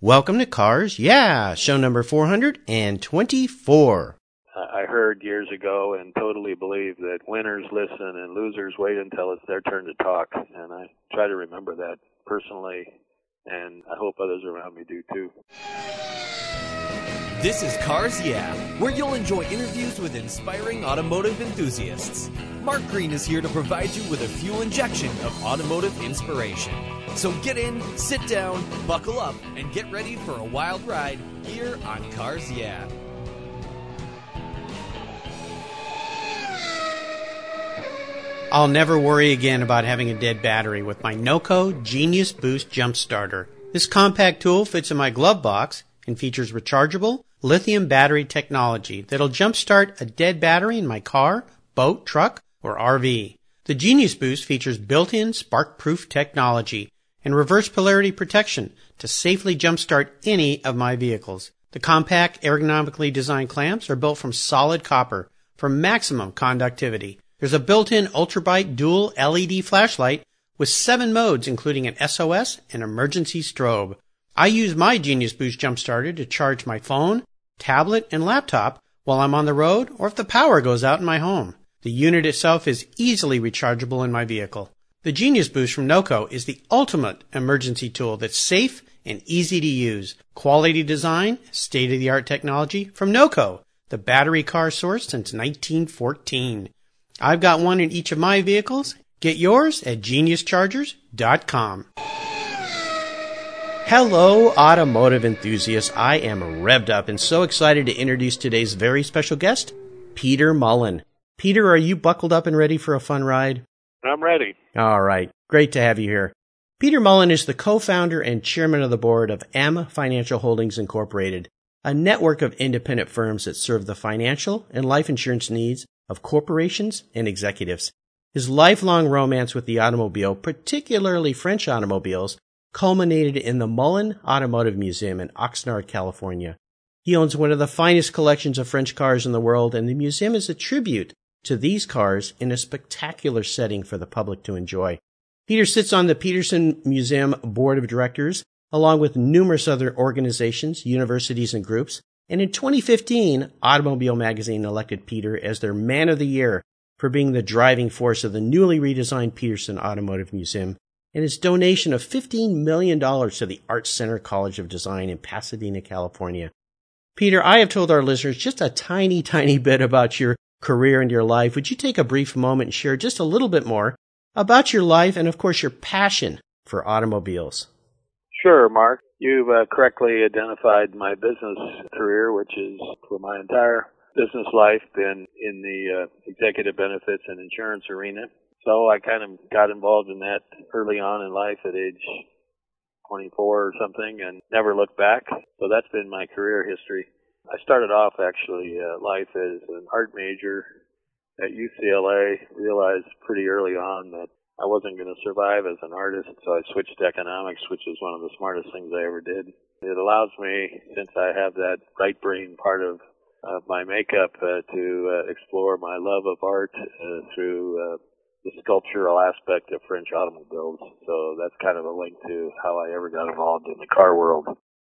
Welcome to Cars Yeah, show number 424. I heard years ago and totally believe that winners listen and losers wait until it's their turn to talk. And I try to remember that personally, and I hope others around me do too. This is Cars Yeah, where you'll enjoy interviews with inspiring automotive enthusiasts. Mark Green is here to provide you with a fuel injection of automotive inspiration. So get in, sit down, buckle up, and get ready for a wild ride here on Cars Yeah. I'll never worry again about having a dead battery with my NOCO Genius Boost Jump Starter. This compact tool fits in my glove box and features rechargeable lithium battery technology that'll jumpstart a dead battery in my car, boat, truck, or RV. The Genius Boost features built-in spark-proof technology and reverse polarity protection to safely jumpstart any of my vehicles. The compact, ergonomically designed clamps are built from solid copper for maximum conductivity. There's a built-in ultrabright dual LED flashlight with seven modes including an SOS and emergency strobe. I use my Genius Boost Jump Starter to charge my phone, tablet, and laptop while I'm on the road or if the power goes out in my home. The unit itself is easily rechargeable in my vehicle. The Genius Boost from NOCO is the ultimate emergency tool that's safe and easy to use. Quality design, state of the art technology from NOCO, the battery car source since 1914. I've got one in each of my vehicles. Get yours at geniuschargers.com. Hello, automotive enthusiasts. I am revved up and so excited to introduce today's very special guest, Peter Mullin. Peter, are you buckled up and ready for a fun ride? I'm ready. All right. Great to have you here. Peter Mullin is the co-founder and chairman of the board of M Financial Holdings Incorporated, a network of independent firms that serve the financial and life insurance needs of corporations and executives. His lifelong romance with the automobile, particularly French automobiles, culminated in the Mullin Automotive Museum in Oxnard, California. He owns one of the finest collections of French cars in the world, and the museum is a tribute to these cars in a spectacular setting for the public to enjoy. Peter sits on the Peterson Museum Board of Directors, along with numerous other organizations, universities, and groups. And in 2015, Automobile Magazine elected Peter as their Man of the Year for being the driving force of the newly redesigned Peterson Automotive Museum and his donation of $15 million to the Art Center College of Design in Pasadena, California. Peter, I have told our listeners just a tiny, tiny bit about your career and your life. Would you take a brief moment and share just a little bit more about your life and, of course, your passion for automobiles? Sure, Mark. You've uh, correctly identified my business career, which is for my entire business life been in the uh, executive benefits and insurance arena. So I kind of got involved in that early on in life at age 24 or something and never looked back. So that's been my career history. I started off actually uh, life as an art major at UCLA. Realized pretty early on that I wasn't going to survive as an artist, so I switched to economics, which is one of the smartest things I ever did. It allows me, since I have that right brain part of of my makeup, uh, to uh, explore my love of art uh, through uh, the sculptural aspect of French automobiles. So that's kind of a link to how I ever got involved in the car world.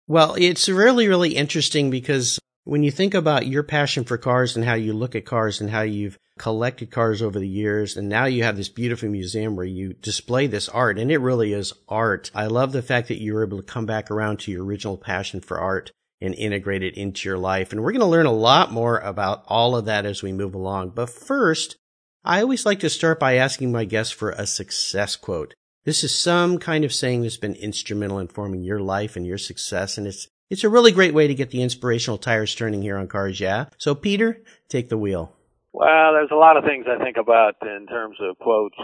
Well, it's really, really interesting because when you think about your passion for cars and how you look at cars and how you've collected cars over the years, and now you have this beautiful museum where you display this art, and it really is art. I love the fact that you were able to come back around to your original passion for art and integrate it into your life. And we're going to learn a lot more about all of that as we move along. But first, I always like to start by asking my guests for a success quote. This is some kind of saying that's been instrumental in forming your life and your success, and it's it's a really great way to get the inspirational tires turning here on Cars Yeah. So Peter, take the wheel. Well, there's a lot of things I think about in terms of quotes.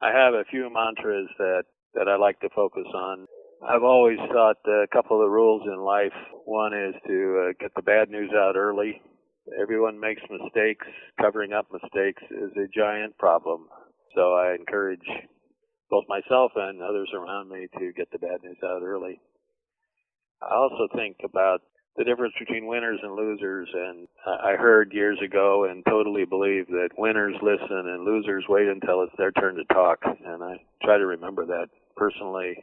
I have a few mantras that that I like to focus on. I've always thought a couple of the rules in life. One is to uh, get the bad news out early. Everyone makes mistakes. Covering up mistakes is a giant problem. So I encourage both myself and others around me to get the bad news out early. I also think about the difference between winners and losers, and I heard years ago and totally believe that winners listen and losers wait until it's their turn to talk, and I try to remember that personally,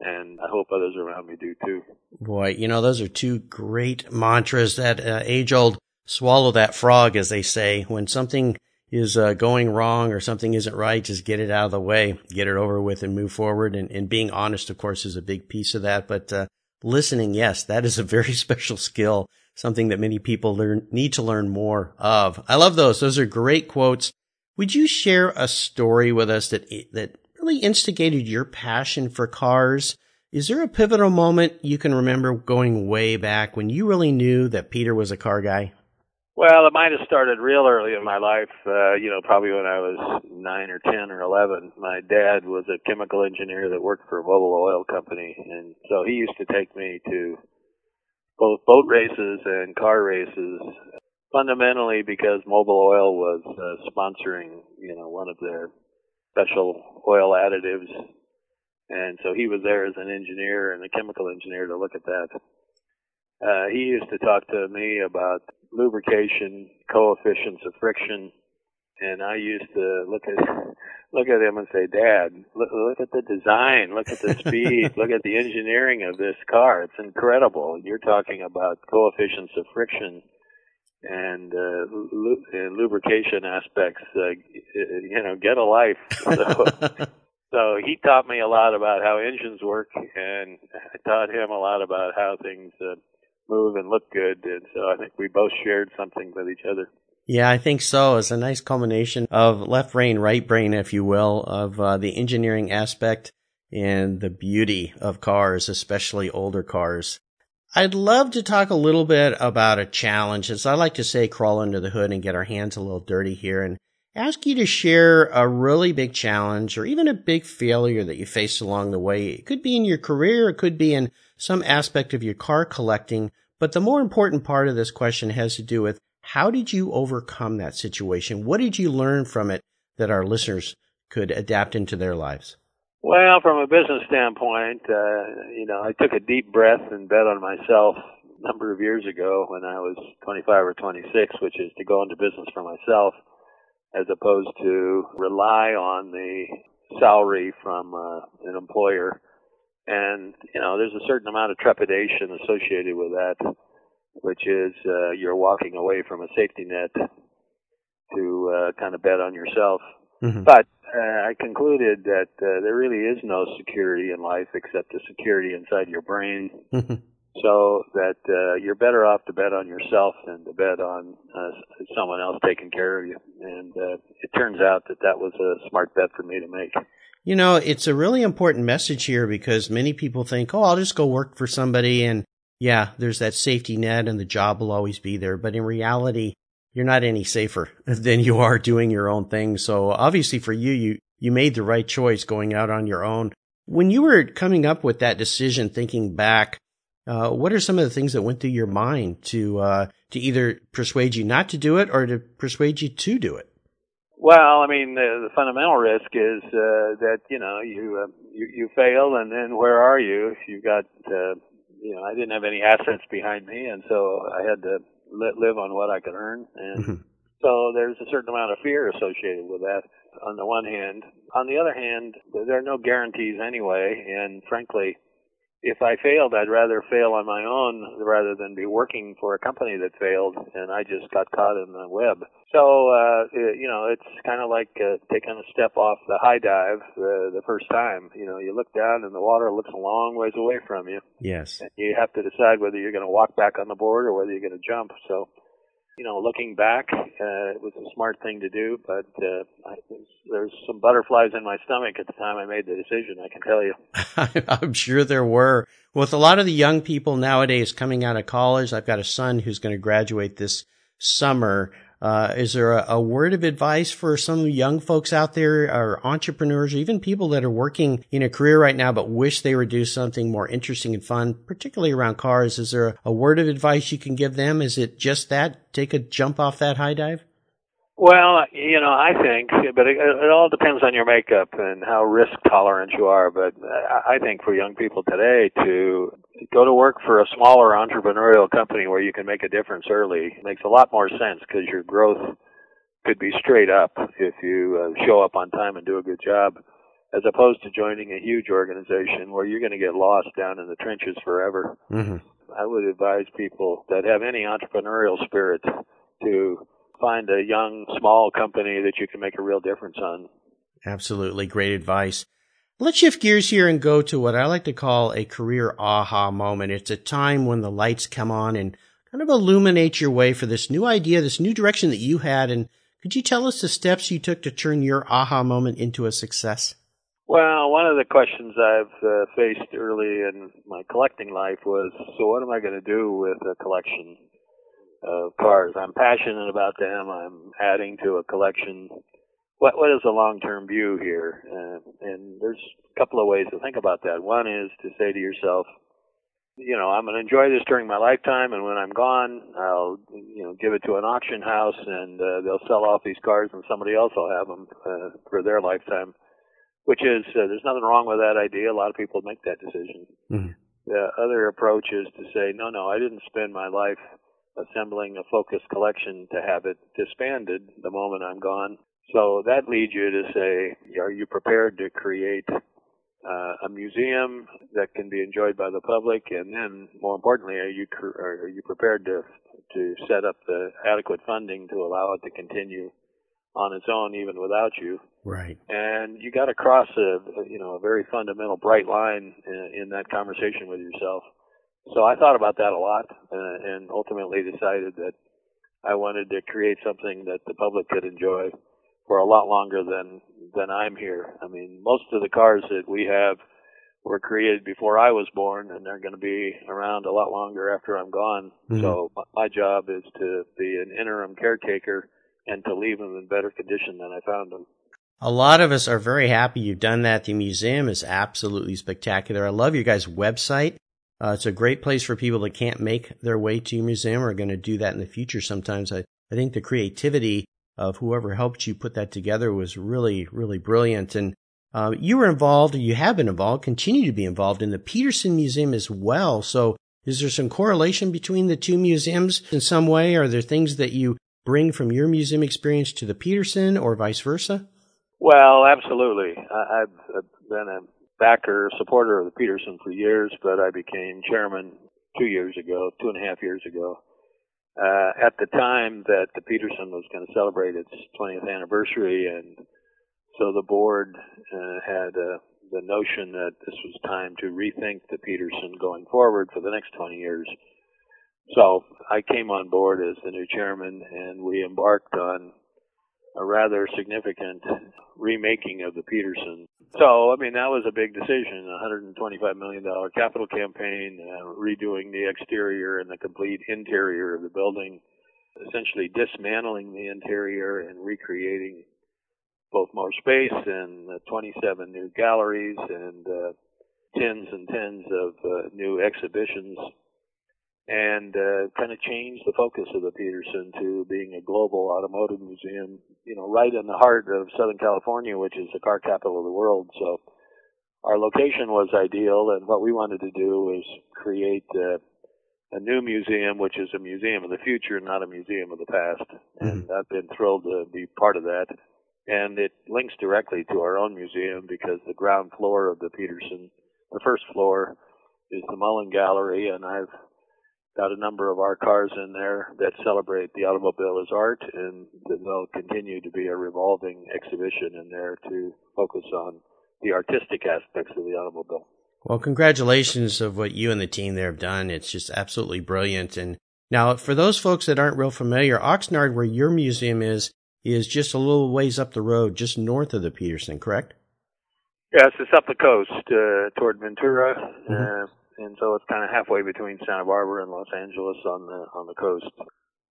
and I hope others around me do too. Boy, you know, those are two great mantras that uh, age old swallow that frog, as they say. When something is uh, going wrong or something isn't right, just get it out of the way, get it over with and move forward. And, and being honest, of course, is a big piece of that. But, uh, listening, yes, that is a very special skill, something that many people learn, need to learn more of. I love those. Those are great quotes. Would you share a story with us that, that really instigated your passion for cars? Is there a pivotal moment you can remember going way back when you really knew that Peter was a car guy? Well, it might have started real early in my life. Uh, you know, probably when I was nine or ten or eleven. My dad was a chemical engineer that worked for a Mobil Oil company, and so he used to take me to both boat races and car races. Fundamentally, because Mobil Oil was uh, sponsoring, you know, one of their special oil additives, and so he was there as an engineer and a chemical engineer to look at that. Uh, he used to talk to me about lubrication, coefficients of friction, and I used to look at look at him and say, "Dad, look, look at the design, look at the speed, look at the engineering of this car. It's incredible. You're talking about coefficients of friction and uh, lu- and lubrication aspects. Uh, you know, get a life." So, so he taught me a lot about how engines work, and I taught him a lot about how things. Uh, move and look good. And so I think we both shared something with each other. Yeah, I think so. It's a nice culmination of left brain, right brain, if you will, of uh, the engineering aspect and the beauty of cars, especially older cars. I'd love to talk a little bit about a challenge. As I like to say, crawl under the hood and get our hands a little dirty here and ask you to share a really big challenge or even a big failure that you faced along the way. It could be in your career. It could be in some aspect of your car collecting. But the more important part of this question has to do with how did you overcome that situation? What did you learn from it that our listeners could adapt into their lives? Well, from a business standpoint, uh, you know, I took a deep breath and bet on myself a number of years ago when I was 25 or 26, which is to go into business for myself as opposed to rely on the salary from uh, an employer and, you know, there's a certain amount of trepidation associated with that, which is uh, you're walking away from a safety net to uh, kind of bet on yourself. Mm-hmm. But uh, I concluded that uh, there really is no security in life except the security inside your brain. Mm-hmm. So that uh, you're better off to bet on yourself than to bet on uh, someone else taking care of you. And uh, it turns out that that was a smart bet for me to make. You know, it's a really important message here because many people think, oh, I'll just go work for somebody and yeah, there's that safety net and the job will always be there. But in reality, you're not any safer than you are doing your own thing. So obviously for you, you, you made the right choice going out on your own. When you were coming up with that decision, thinking back, uh, what are some of the things that went through your mind to, uh, to either persuade you not to do it or to persuade you to do it? Well, I mean, the, the fundamental risk is uh, that you know you, uh, you you fail, and then where are you if you got uh, you know I didn't have any assets behind me, and so I had to li- live on what I could earn, and mm-hmm. so there's a certain amount of fear associated with that. On the one hand, on the other hand, there are no guarantees anyway, and frankly, if I failed, I'd rather fail on my own rather than be working for a company that failed and I just got caught in the web. So, uh, you know, it's kind of like uh, taking a step off the high dive uh, the first time. You know, you look down and the water looks a long ways away from you. Yes. And you have to decide whether you're going to walk back on the board or whether you're going to jump. So, you know, looking back, uh, it was a smart thing to do, but uh, I, there's some butterflies in my stomach at the time I made the decision. I can tell you. I'm sure there were. With a lot of the young people nowadays coming out of college, I've got a son who's going to graduate this summer. Uh, is there a, a, word of advice for some young folks out there or entrepreneurs or even people that are working in a career right now but wish they would do something more interesting and fun, particularly around cars? Is there a, a word of advice you can give them? Is it just that? Take a jump off that high dive? Well, you know, I think, but it, it all depends on your makeup and how risk tolerant you are. But I think for young people today to go to work for a smaller entrepreneurial company where you can make a difference early makes a lot more sense because your growth could be straight up if you uh, show up on time and do a good job. as opposed to joining a huge organization where you're going to get lost down in the trenches forever. Mm-hmm. I would advise people that have any entrepreneurial spirit to find a young, small company that you can make a real difference on. Absolutely. Great advice. Let's shift gears here and go to what I like to call a career aha moment. It's a time when the lights come on and kind of illuminate your way for this new idea, this new direction that you had. And could you tell us the steps you took to turn your aha moment into a success? Well, one of the questions I've uh, faced early in my collecting life was, so what am I going to do with a collection of cars? I'm passionate about them. I'm adding to a collection. What what is the long term view here? Uh, and there's a couple of ways to think about that. One is to say to yourself, you know, I'm going to enjoy this during my lifetime, and when I'm gone, I'll, you know, give it to an auction house, and uh, they'll sell off these cars, and somebody else will have them uh, for their lifetime. Which is, uh, there's nothing wrong with that idea. A lot of people make that decision. Mm-hmm. The other approach is to say, no, no, I didn't spend my life assembling a focused collection to have it disbanded the moment I'm gone. So that leads you to say, are you prepared to create uh, a museum that can be enjoyed by the public, and then more importantly, are you are you prepared to to set up the adequate funding to allow it to continue on its own even without you? Right. And you got to cross a you know a very fundamental bright line in, in that conversation with yourself. So I thought about that a lot, uh, and ultimately decided that I wanted to create something that the public could enjoy for a lot longer than than I'm here. I mean, most of the cars that we have were created before I was born, and they're going to be around a lot longer after I'm gone. Mhm. So my job is to be an interim caretaker and to leave them in better condition than I found them. A lot of us are very happy you've done that. The museum is absolutely spectacular. I love your guys' website. Uh, it's a great place for people that can't make their way to your museum or are going to do that in the future sometimes. I, I think the creativity of whoever helped you put that together was really, really brilliant. And uh, you were involved, you have been involved, continue to be involved in the Peterson Museum as well. So is there some correlation between the two museums in some way? Are there things that you bring from your museum experience to the Peterson or vice versa? Well, absolutely. I, I've been a backer, supporter of the Peterson for years, but I became chairman two years ago, two and a half years ago. Uh, at the time that the Peterson was going to celebrate its 20th anniversary, and so the board uh, had uh, the notion that this was time to rethink the Peterson going forward for the next 20 years. So I came on board as the new chairman, and we embarked on a rather significant remaking of the Peterson. So, I mean, that was a big decision, a $125 million capital campaign, uh, redoing the exterior and the complete interior of the building, essentially dismantling the interior and recreating both more space and uh, 27 new galleries and uh, tens and tens of uh, new exhibitions and uh, kind of changed the focus of the Peterson to being a global automotive museum, you know, right in the heart of Southern California, which is the car capital of the world. So our location was ideal, and what we wanted to do was create uh, a new museum, which is a museum of the future, not a museum of the past. And I've been thrilled to be part of that. And it links directly to our own museum because the ground floor of the Peterson, the first floor, is the Mullin Gallery, and I've got a number of our cars in there that celebrate the automobile as art, and there'll continue to be a revolving exhibition in there to focus on the artistic aspects of the automobile. Well, congratulations of what you and the team there have done. It's just absolutely brilliant. And now, for those folks that aren't real familiar, Oxnard, where your museum is, is just a little ways up the road, just north of the Peterson, correct? Yes, it's up the coast uh, toward Ventura, Mhm. uh, and so it's kind of halfway between Santa Barbara and Los Angeles on the on the coast.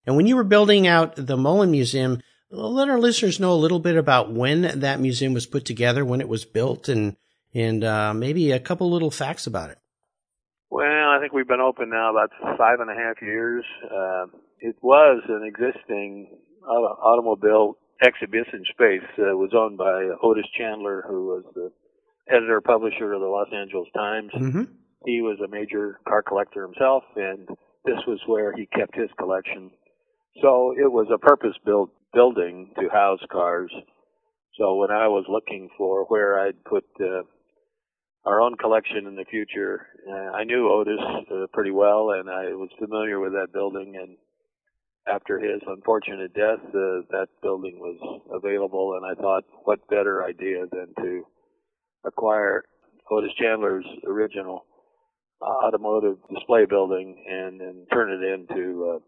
And when you were building out the Mullin Museum, let our listeners know a little bit about when that museum was put together, when it was built, and and uh, maybe a couple little facts about it. Well, I think we've been open now about five and a half years. Uh, it was an existing auto- automobile exhibition space. Uh, it was owned by Otis Chandler, who was the editor publisher of the Los Angeles Times. Mm-hmm. He was a major car collector himself, and this was where he kept his collection. So it was a purpose-built building to house cars. So when I was looking for where I'd put uh, our own collection in the future, uh, I knew Otis uh, pretty well, and I was familiar with that building. And after his unfortunate death, uh, that building was available, and I thought, what better idea than to acquire Otis Chandler's original automotive display building and, and turn it into uh,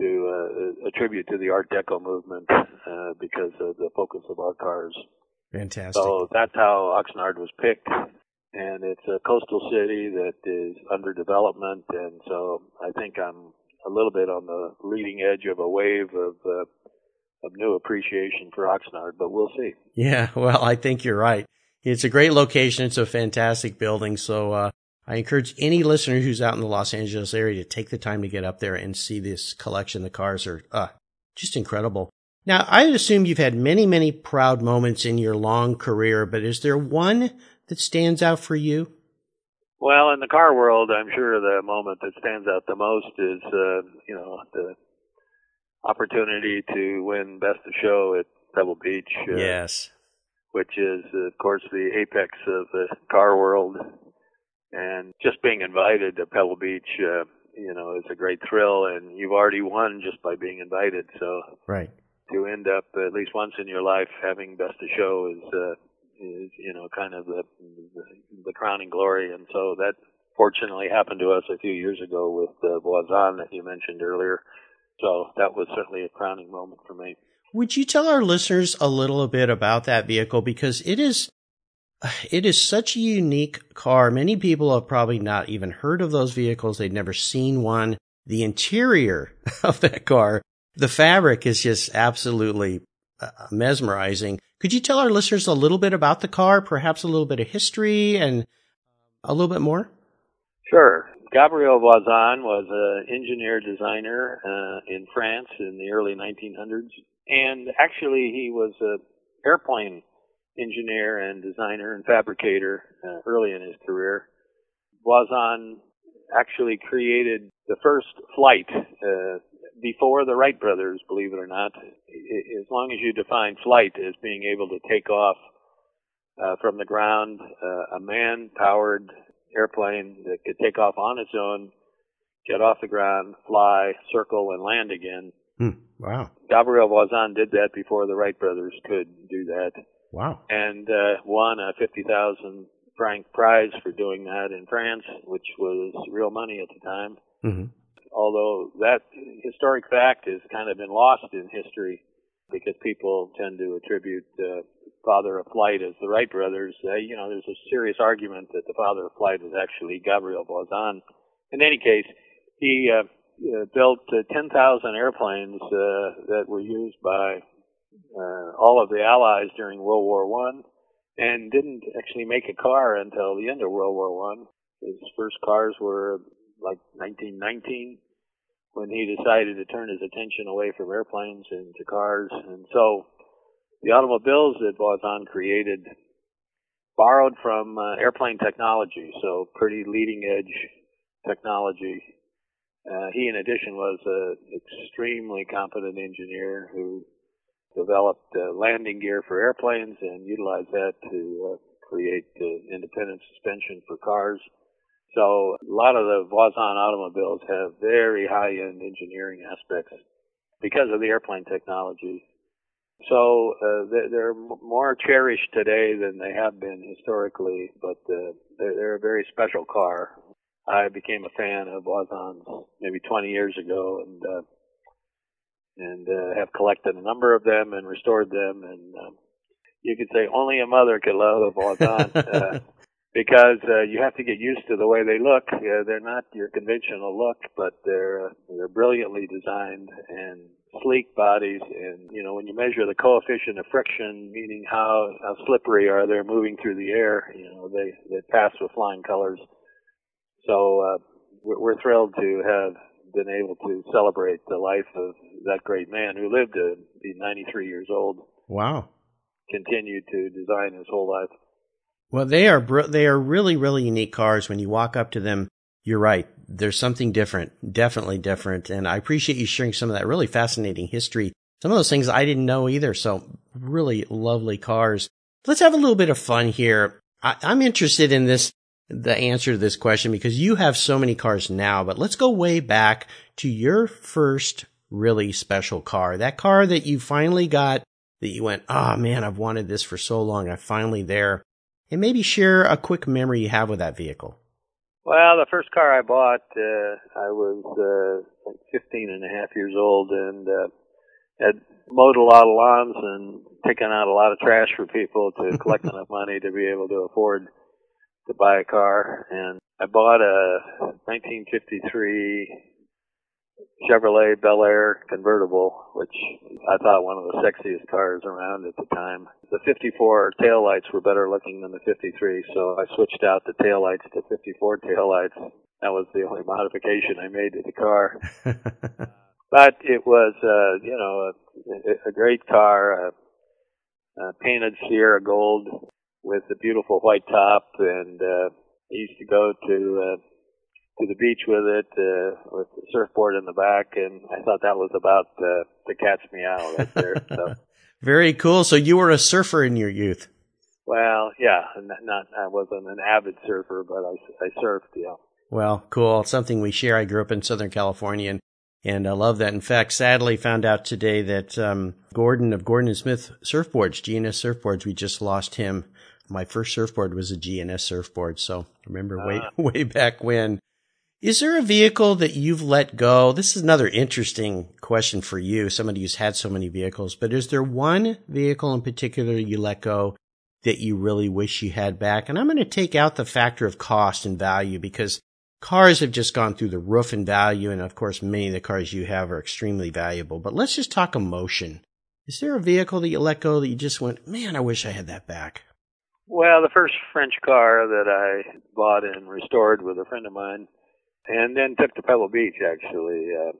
to uh, attribute to the Art Deco movement uh, because of the focus of our cars. Fantastic. So that's how Oxnard was picked, and it's a coastal city that is under development, and so I think I'm a little bit on the leading edge of a wave of uh, of new appreciation for Oxnard, but we'll see. Yeah, well, I think you're right. It's a great location. It's a fantastic building. So uh, I encourage any listener who's out in the Los Angeles area to take the time to get up there and see this collection. The cars are uh, just incredible. Now, I assume you've had many, many proud moments in your long career, but is there one that stands out for you? Well, in the car world, I'm sure the moment that stands out the most is, uh, you know, the opportunity to win Best of Show at Pebble Beach. Uh, yes. Which is, of course, the apex of the car world and just being invited to Pebble Beach, uh, you know, is a great thrill, and you've already won just by being invited. So, right to end up at least once in your life having best of show is, uh, is you know, kind of the, the the crowning glory, and so that fortunately happened to us a few years ago with uh, Voisin that you mentioned earlier. So that was certainly a crowning moment for me. Would you tell our listeners a little bit about that vehicle because it is it is such a unique car. Many people have probably not even heard of those vehicles. They've never seen one. The interior of that car, the fabric is just absolutely uh, mesmerizing. Could you tell our listeners a little bit about the car, perhaps a little bit of history and a little bit more? Sure. Gabriel Voisin was an engineer designer uh, in France in the early 1900s, and actually he was an airplane engineer and designer and fabricator uh, early in his career. Voisin actually created the first flight uh, before the Wright brothers, believe it or not. As long as you define flight as being able to take off uh, from the ground, uh, a man-powered airplane that could take off on its own, get off the ground, fly, circle, and land again. Hmm. Wow. Gabriel Voisin did that before the Wright brothers could do that. Wow. And uh, won a 50,000 franc prize for doing that in France, which was real money at the time. Mm-hmm. Although that historic fact has kind of been lost in history because people tend to attribute uh, father of flight as the Wright brothers. Uh, you know, there's a serious argument that the father of flight was actually Gabriel Voisin. In any case, he uh, uh, built uh, 10,000 airplanes uh, that were used by uh, all of the Allies during World War One, and didn't actually make a car until the end of World War One. His first cars were like 1919 when he decided to turn his attention away from airplanes into cars, and so the automobiles that Voisin created borrowed from uh, airplane technology, so pretty leading edge technology. Uh, he, in addition, was an extremely competent engineer who developed uh, landing gear for airplanes and utilized that to uh, create uh, independent suspension for cars. So a lot of the Voisin automobiles have very high-end engineering aspects because of the airplane technology. So uh, they're, more cherished today than they have been historically, but uh, they're, they're a very special car. I became a fan of Voisin's maybe 20 years ago, and uh, and uh, have collected a number of them and restored them. And um, you could say only a mother could love a Voisin uh, because uh, you have to get used to the way they look. Uh, they're not your conventional look, but they're uh, they're brilliantly designed and sleek bodies. And you know when you measure the coefficient of friction, meaning how how slippery are they moving through the air, you know they they pass with flying colors. So uh, we're, we're thrilled to have been able to celebrate the life of that great man who lived to be 93 years old. Wow. Continued to design his whole life. Well, they are they are really really unique cars. When you walk up to them, you're right. There's something different, definitely different. And I appreciate you sharing some of that really fascinating history some of those things I didn't know either. So really lovely cars. Let's have a little bit of fun here. I, I'm interested in this, the answer to this question because you have so many cars now, but let's go way back to your first really special car. That car that you finally got that you went, oh man, I've wanted this for so long. I'm finally there. And maybe share a quick memory you have with that vehicle. Well, the first car I bought, uh, I was uh, like 15 and a half years old and uh, had mowed a lot of lawns and taken out a lot of trash for people to collect enough money to be able to afford to buy a car. And I bought a 1953 Chevrolet Bel Air convertible, which I thought one of the sexiest cars around at the time. The 54 taillights were better looking than the 53, so I switched out the taillights to 54 taillights. That was the only modification I made to the car. but it was, uh, you know, a, a great car, a, a painted Sierra Gold with a beautiful white top, and uh, I used to go to uh, to the beach with it, uh, with the surfboard in the back, and I thought that was about uh, to catch me out right there. So. Very cool. So you were a surfer in your youth. Well, yeah, not I wasn't an avid surfer, but I, I surfed. Yeah. Well, cool. It's something we share. I grew up in Southern California, and and I love that. In fact, sadly, found out today that um, Gordon of Gordon and Smith surfboards, GNS surfboards, we just lost him. My first surfboard was a GNS surfboard, so remember uh, way way back when. Is there a vehicle that you've let go? This is another interesting question for you, somebody who's had so many vehicles, but is there one vehicle in particular you let go that you really wish you had back? And I'm going to take out the factor of cost and value because cars have just gone through the roof in value. And of course, many of the cars you have are extremely valuable, but let's just talk emotion. Is there a vehicle that you let go that you just went, man, I wish I had that back? Well, the first French car that I bought and restored with a friend of mine and then took to Pebble Beach actually. Uh,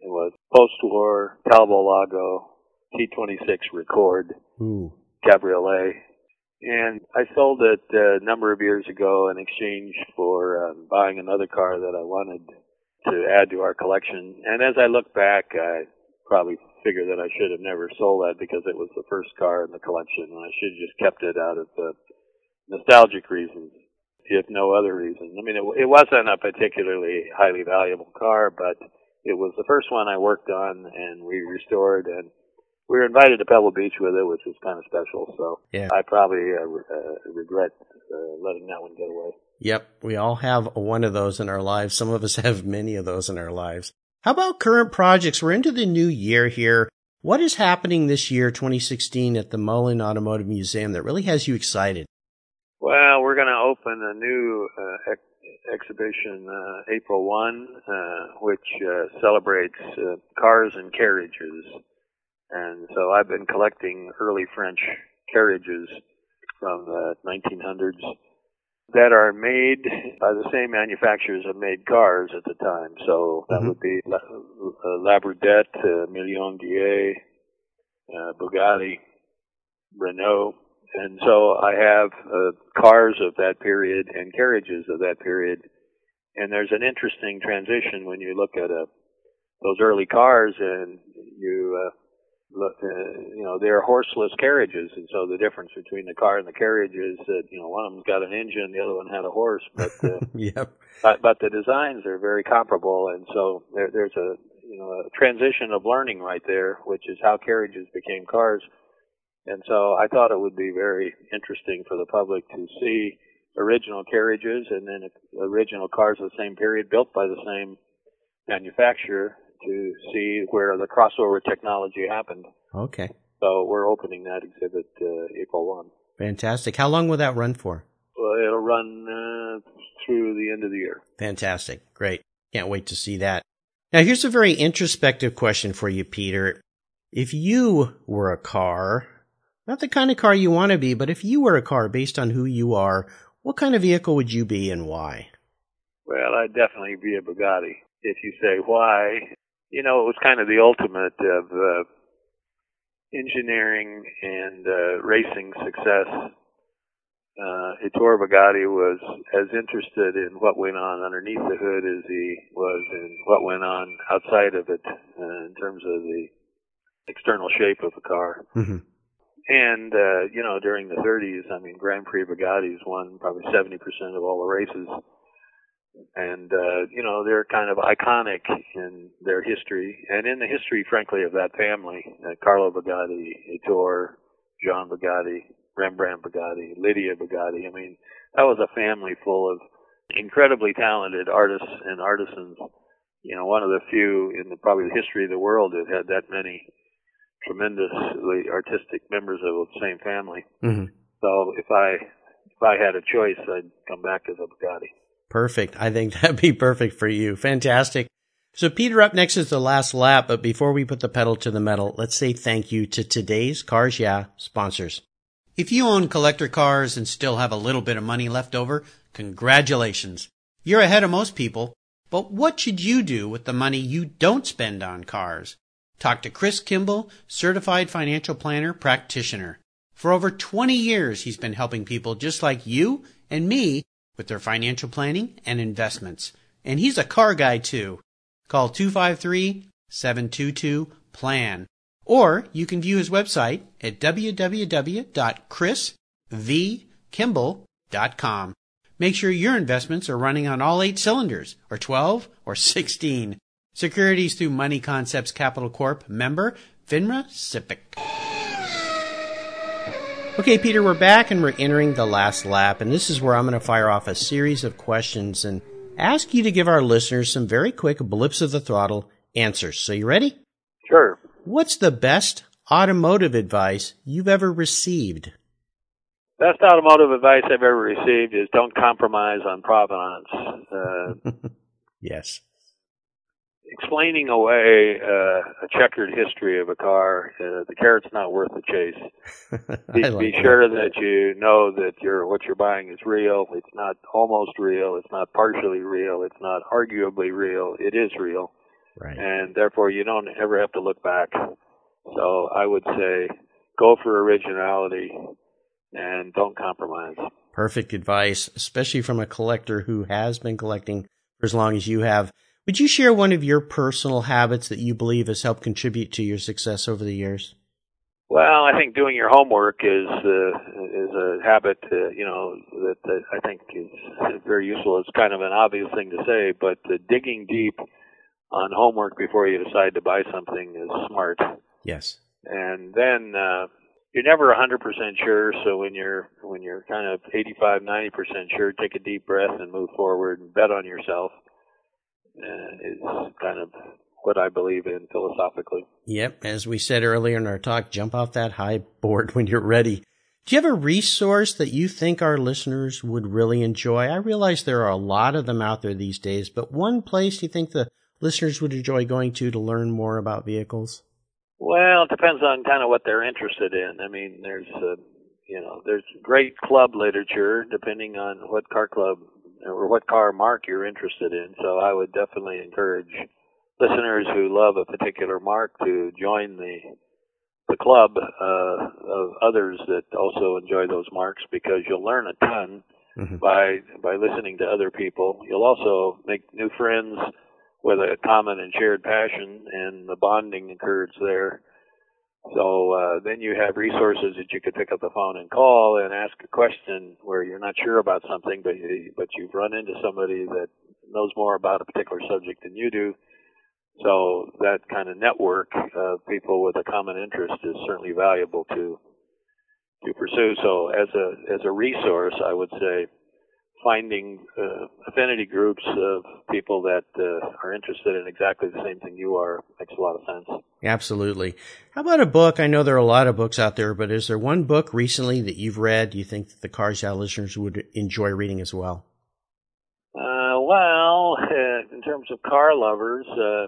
it was post-war Talbot Lago T26 Record Ooh. Cabriolet, and I sold it a number of years ago in exchange for um, buying another car that I wanted to add to our collection. And as I look back, I probably figure that I should have never sold that because it was the first car in the collection, and I should have just kept it out of the nostalgic reasons if no other reason. I mean, it, it wasn't a particularly highly valuable car, but it was the first one I worked on and we restored and we were invited to Pebble Beach with it, which was kind of special. So yeah. I probably uh, uh, regret uh, letting that one get away. Yep. We all have one of those in our lives. Some of us have many of those in our lives. How about current projects? We're into the new year here. What is happening this year, 2016, at the Mullin Automotive Museum that really has you excited? Well, we're going to open a new uh, ex- exhibition uh, April 1, uh, which uh, celebrates uh, cars and carriages. And so I've been collecting early French carriages from the 1900s that are made by the same manufacturers that made cars at the time. So that mm-hmm. would be La, Labourdette, uh, Million uh, Bugatti, Renault, and so I have uh, cars of that period and carriages of that period. And there's an interesting transition when you look at uh, those early cars and you uh, look, uh, you know, they're horseless carriages. And so the difference between the car and the carriage is that, you know, one of them's got an engine, the other one had a horse. But, uh, yep. but, but the designs are very comparable. And so there, there's a, you know, a transition of learning right there, which is how carriages became cars. And so I thought it would be very interesting for the public to see original carriages and then original cars of the same period built by the same manufacturer to see where the crossover technology happened. Okay. So we're opening that exhibit uh, April 1. Fantastic. How long will that run for? Well, it'll run uh, through the end of the year. Fantastic. Great. Can't wait to see that. Now, here's a very introspective question for you, Peter. If you were a car, not the kind of car you want to be, but if you were a car based on who you are, what kind of vehicle would you be and why? Well, I'd definitely be a Bugatti. If you say why, you know, it was kind of the ultimate of uh, engineering and uh, racing success. Uh, Ettore Bugatti was as interested in what went on underneath the hood as he was in what went on outside of it uh, in terms of the external shape of the car. Mm-hmm. And uh, you know, during the 30s, I mean, Grand Prix Bugattis won probably 70% of all the races, and uh, you know, they're kind of iconic in their history and in the history, frankly, of that family. Uh, Carlo Bugatti, Ettore, Jean Bugatti, Rembrandt Bugatti, Lydia Bugatti. I mean, that was a family full of incredibly talented artists and artisans. You know, one of the few in the probably the history of the world that had that many tremendously artistic members of the same family. Mm-hmm. So if I if I had a choice, I'd come back as a Bugatti. Perfect. I think that'd be perfect for you. Fantastic. So Peter, up next is the last lap, but before we put the pedal to the metal, let's say thank you to today's Cars Yeah sponsors. If you own collector cars and still have a little bit of money left over, congratulations. You're ahead of most people, but what should you do with the money you don't spend on cars? Talk to Chris Kimball, certified financial planner practitioner. For over 20 years, he's been helping people just like you and me with their financial planning and investments. And he's a car guy too. Call 253-722-PLAN. Or you can view his website at www.chrisvkimball.com. Make sure your investments are running on all eight cylinders, or 12, or 16. Securities through Money Concepts Capital Corp. Member, FINRA SIPC. Okay, Peter, we're back and we're entering the last lap, and this is where I'm going to fire off a series of questions and ask you to give our listeners some very quick blips of the throttle answers. So you ready? Sure. What's the best automotive advice you've ever received? Best automotive advice I've ever received is don't compromise on provenance. Uh, yes. Explaining away uh, a checkered history of a car, uh, the carrot's not worth the chase. Be, like be sure that you know that you're, what you're buying is real. It's not almost real. It's not partially real. It's not arguably real. It is real. Right. and therefore you don't ever have to look back. So I would say go for originality and don't compromise. Perfect advice, especially from a collector who has been collecting for as long as you have. Would you share one of your personal habits that you believe has helped contribute to your success over the years? Well, I think doing your homework is uh, is a habit, uh, you know, that, that I think is very useful. It's kind of an obvious thing to say, but uh, digging deep on homework before you decide to buy something is smart. Yes. and then uh, you're never 100% sure. So when you're when you're kind of 85, 90% sure, take a deep breath and move forward and bet on yourself. Uh, is kind of what I believe in philosophically. Yep. As we said earlier in our talk, jump off that high board when you're ready. Do you have a resource that you think our listeners would really enjoy? I realize there are a lot of them out there these days, but one place you think the listeners would enjoy going to to learn more about vehicles? Well, it depends on kind of what they're interested in. I mean, there's uh, you know there's great club literature depending on what car club or what car mark you're interested in. So I would definitely encourage listeners who love a particular mark to join the the club uh, of others that also enjoy those marks because you'll learn a ton Mhm. by by listening to other people. You'll also make new friends with a common and shared passion, and the bonding occurs there. So uh, then you have resources that you could pick up the phone and call and ask a question where you're not sure about something, but you, but you've run into somebody that knows more about a particular subject than you do. So that kind of network of people with a common interest is certainly valuable to to pursue. So as a as a resource, I would say finding uh, affinity groups of people that uh, are interested in exactly the same thing you are makes a lot of sense. Absolutely. How about a book? I know there are a lot of books out there, but is there one book recently that you've read you think that the Cars Yeah listeners would enjoy reading as well? Uh, well, uh, in terms of car lovers, uh,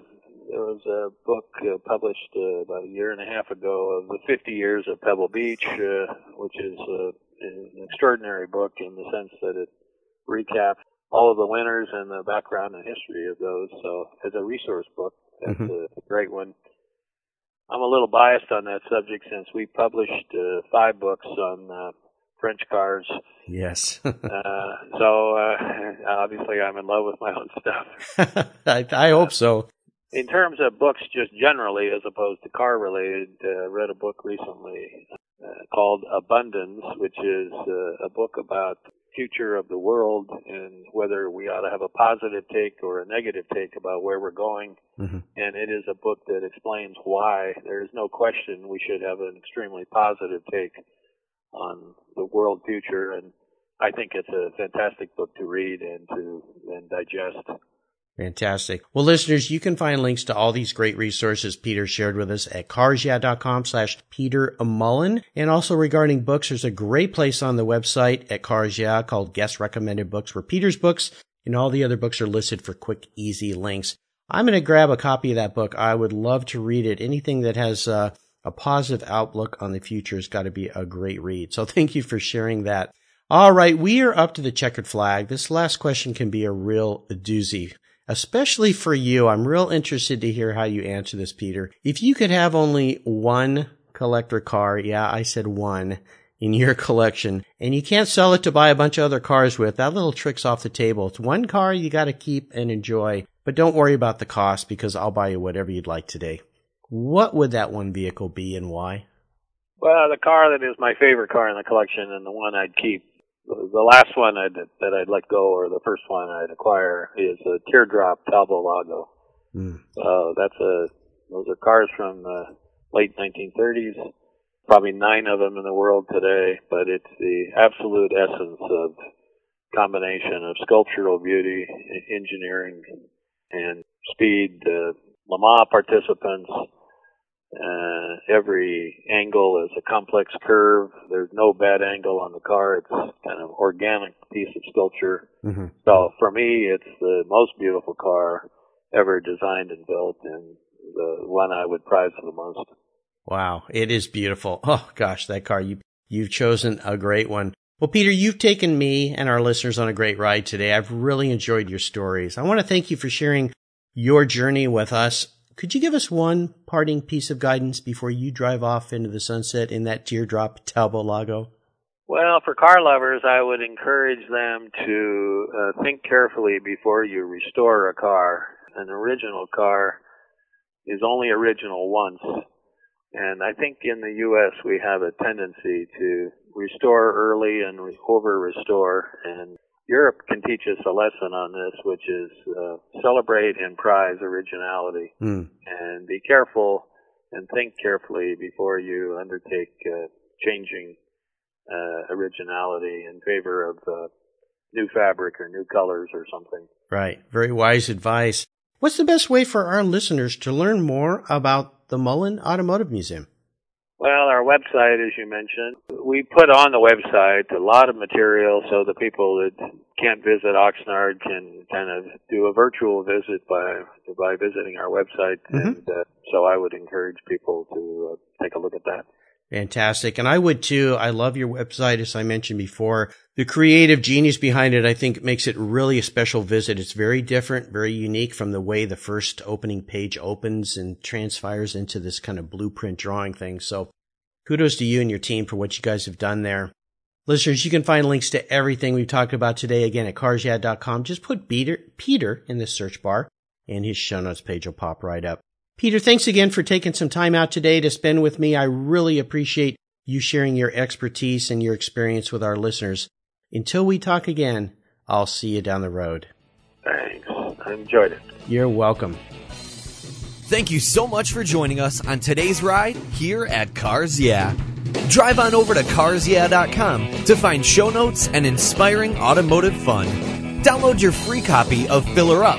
there was a book uh, published uh, about a year and a half ago of the 50 years of Pebble Beach, uh, which is uh, an extraordinary book in the sense that it recaps all of the winners and the background and history of those. So, as a resource book, that's Mhm. a great one. I'm a little biased on that subject since we published uh, five books on uh, French cars. Yes. Uh, so uh, obviously, I'm in love with my own stuff. I, I hope so. In terms of books, just generally, as opposed to car related, uh, read a book recently uh, called Abundance, which is uh, a book about future of the world and whether we ought to have a positive take or a negative take about where we're going. Mm-hmm. And it is a book that explains why there is no question we should have an extremely positive take on the world future. And I think it's a fantastic book to read and to and digest. Fantastic. Well, listeners, you can find links to all these great resources Peter shared with us at carsyeah.com slash Peter Mullin. And also regarding books, there's a great place on the website at Cars Yeah called Guest Recommended Books where Peter's books and all the other books are listed for quick, easy links. I'm going to grab a copy of that book. I would love to read it. Anything that has uh, a positive outlook on the future has got to be a great read. So thank you for sharing that. All right. We are up to the checkered flag. This last question can be a real doozy especially for you. I'm real interested to hear how you answer this, Peter. If you could have only one collector car, yeah, I said one in your collection, and you can't sell it to buy a bunch of other cars with, that little trick's off the table. It's one car you got to keep and enjoy, but don't worry about the cost because I'll buy you whatever you'd like today. What would that one vehicle be and why? Well, the car that is my favorite car in the collection and the one I'd keep the last one I'd, that I'd let go, or the first one I'd acquire, is a Teardrop Talbot Lago. Mm. Uh, that's a those are cars from the late 1930s. Probably nine of them in the world today, but it's the absolute essence of combination of sculptural beauty, engineering, and speed. Uh, Le Mans participants uh, every angle is a complex curve. There's no bad angle on the car. It's kind of organic piece of sculpture. Mm-hmm. So for me, it's the most beautiful car ever designed and built, and the one I would prize the most. Wow, it is beautiful. Oh gosh, that car you you've chosen a great one. Well, Peter, you've taken me and our listeners on a great ride today. I've really enjoyed your stories. I want to thank you for sharing your journey with us could you give us one parting piece of guidance before you drive off into the sunset in that teardrop Talbot Lago? Well, for car lovers, I would encourage them to uh, think carefully before you restore a car. An original car is only original once. And I think in the U.S. we have a tendency to restore early and over restore. And Europe can teach us a lesson on this, which is uh, celebrate and prize originality, mm. and be careful and think carefully before you undertake uh, changing uh, originality in favor of uh, new fabric or new colors or something. Right. Very wise advice. What's the best way for our listeners to learn more about the Mullin Automotive Museum? Well, our website, as you mentioned, we put on the website a lot of material so the people that can't visit Oxnard can kind of do a virtual visit by by visiting our website. Mm-hmm. And uh, so I would encourage people to uh, take a look at that. Fantastic. And I would too. I love your website, as I mentioned before. The creative genius behind it, I think, makes it really a special visit. It's very different, very unique from the way the first opening page opens and transpires into this kind of blueprint drawing thing. So kudos to you and your team for what you guys have done there. Listeners, you can find links to everything we've talked about today again at carsyeah.com. Just put Peter, Peter in the search bar and his show notes page will pop right up. Peter, thanks again for taking some time out today to spend with me. I really appreciate you sharing your expertise and your experience with our listeners. Until we talk again, I'll see you down the road. Thanks. I enjoyed it. You're welcome. Thank you so much for joining us on today's ride here at Cars Yeah. Drive on over to carsyeah.com to find show notes and inspiring automotive fun. Download your free copy of Filler Up,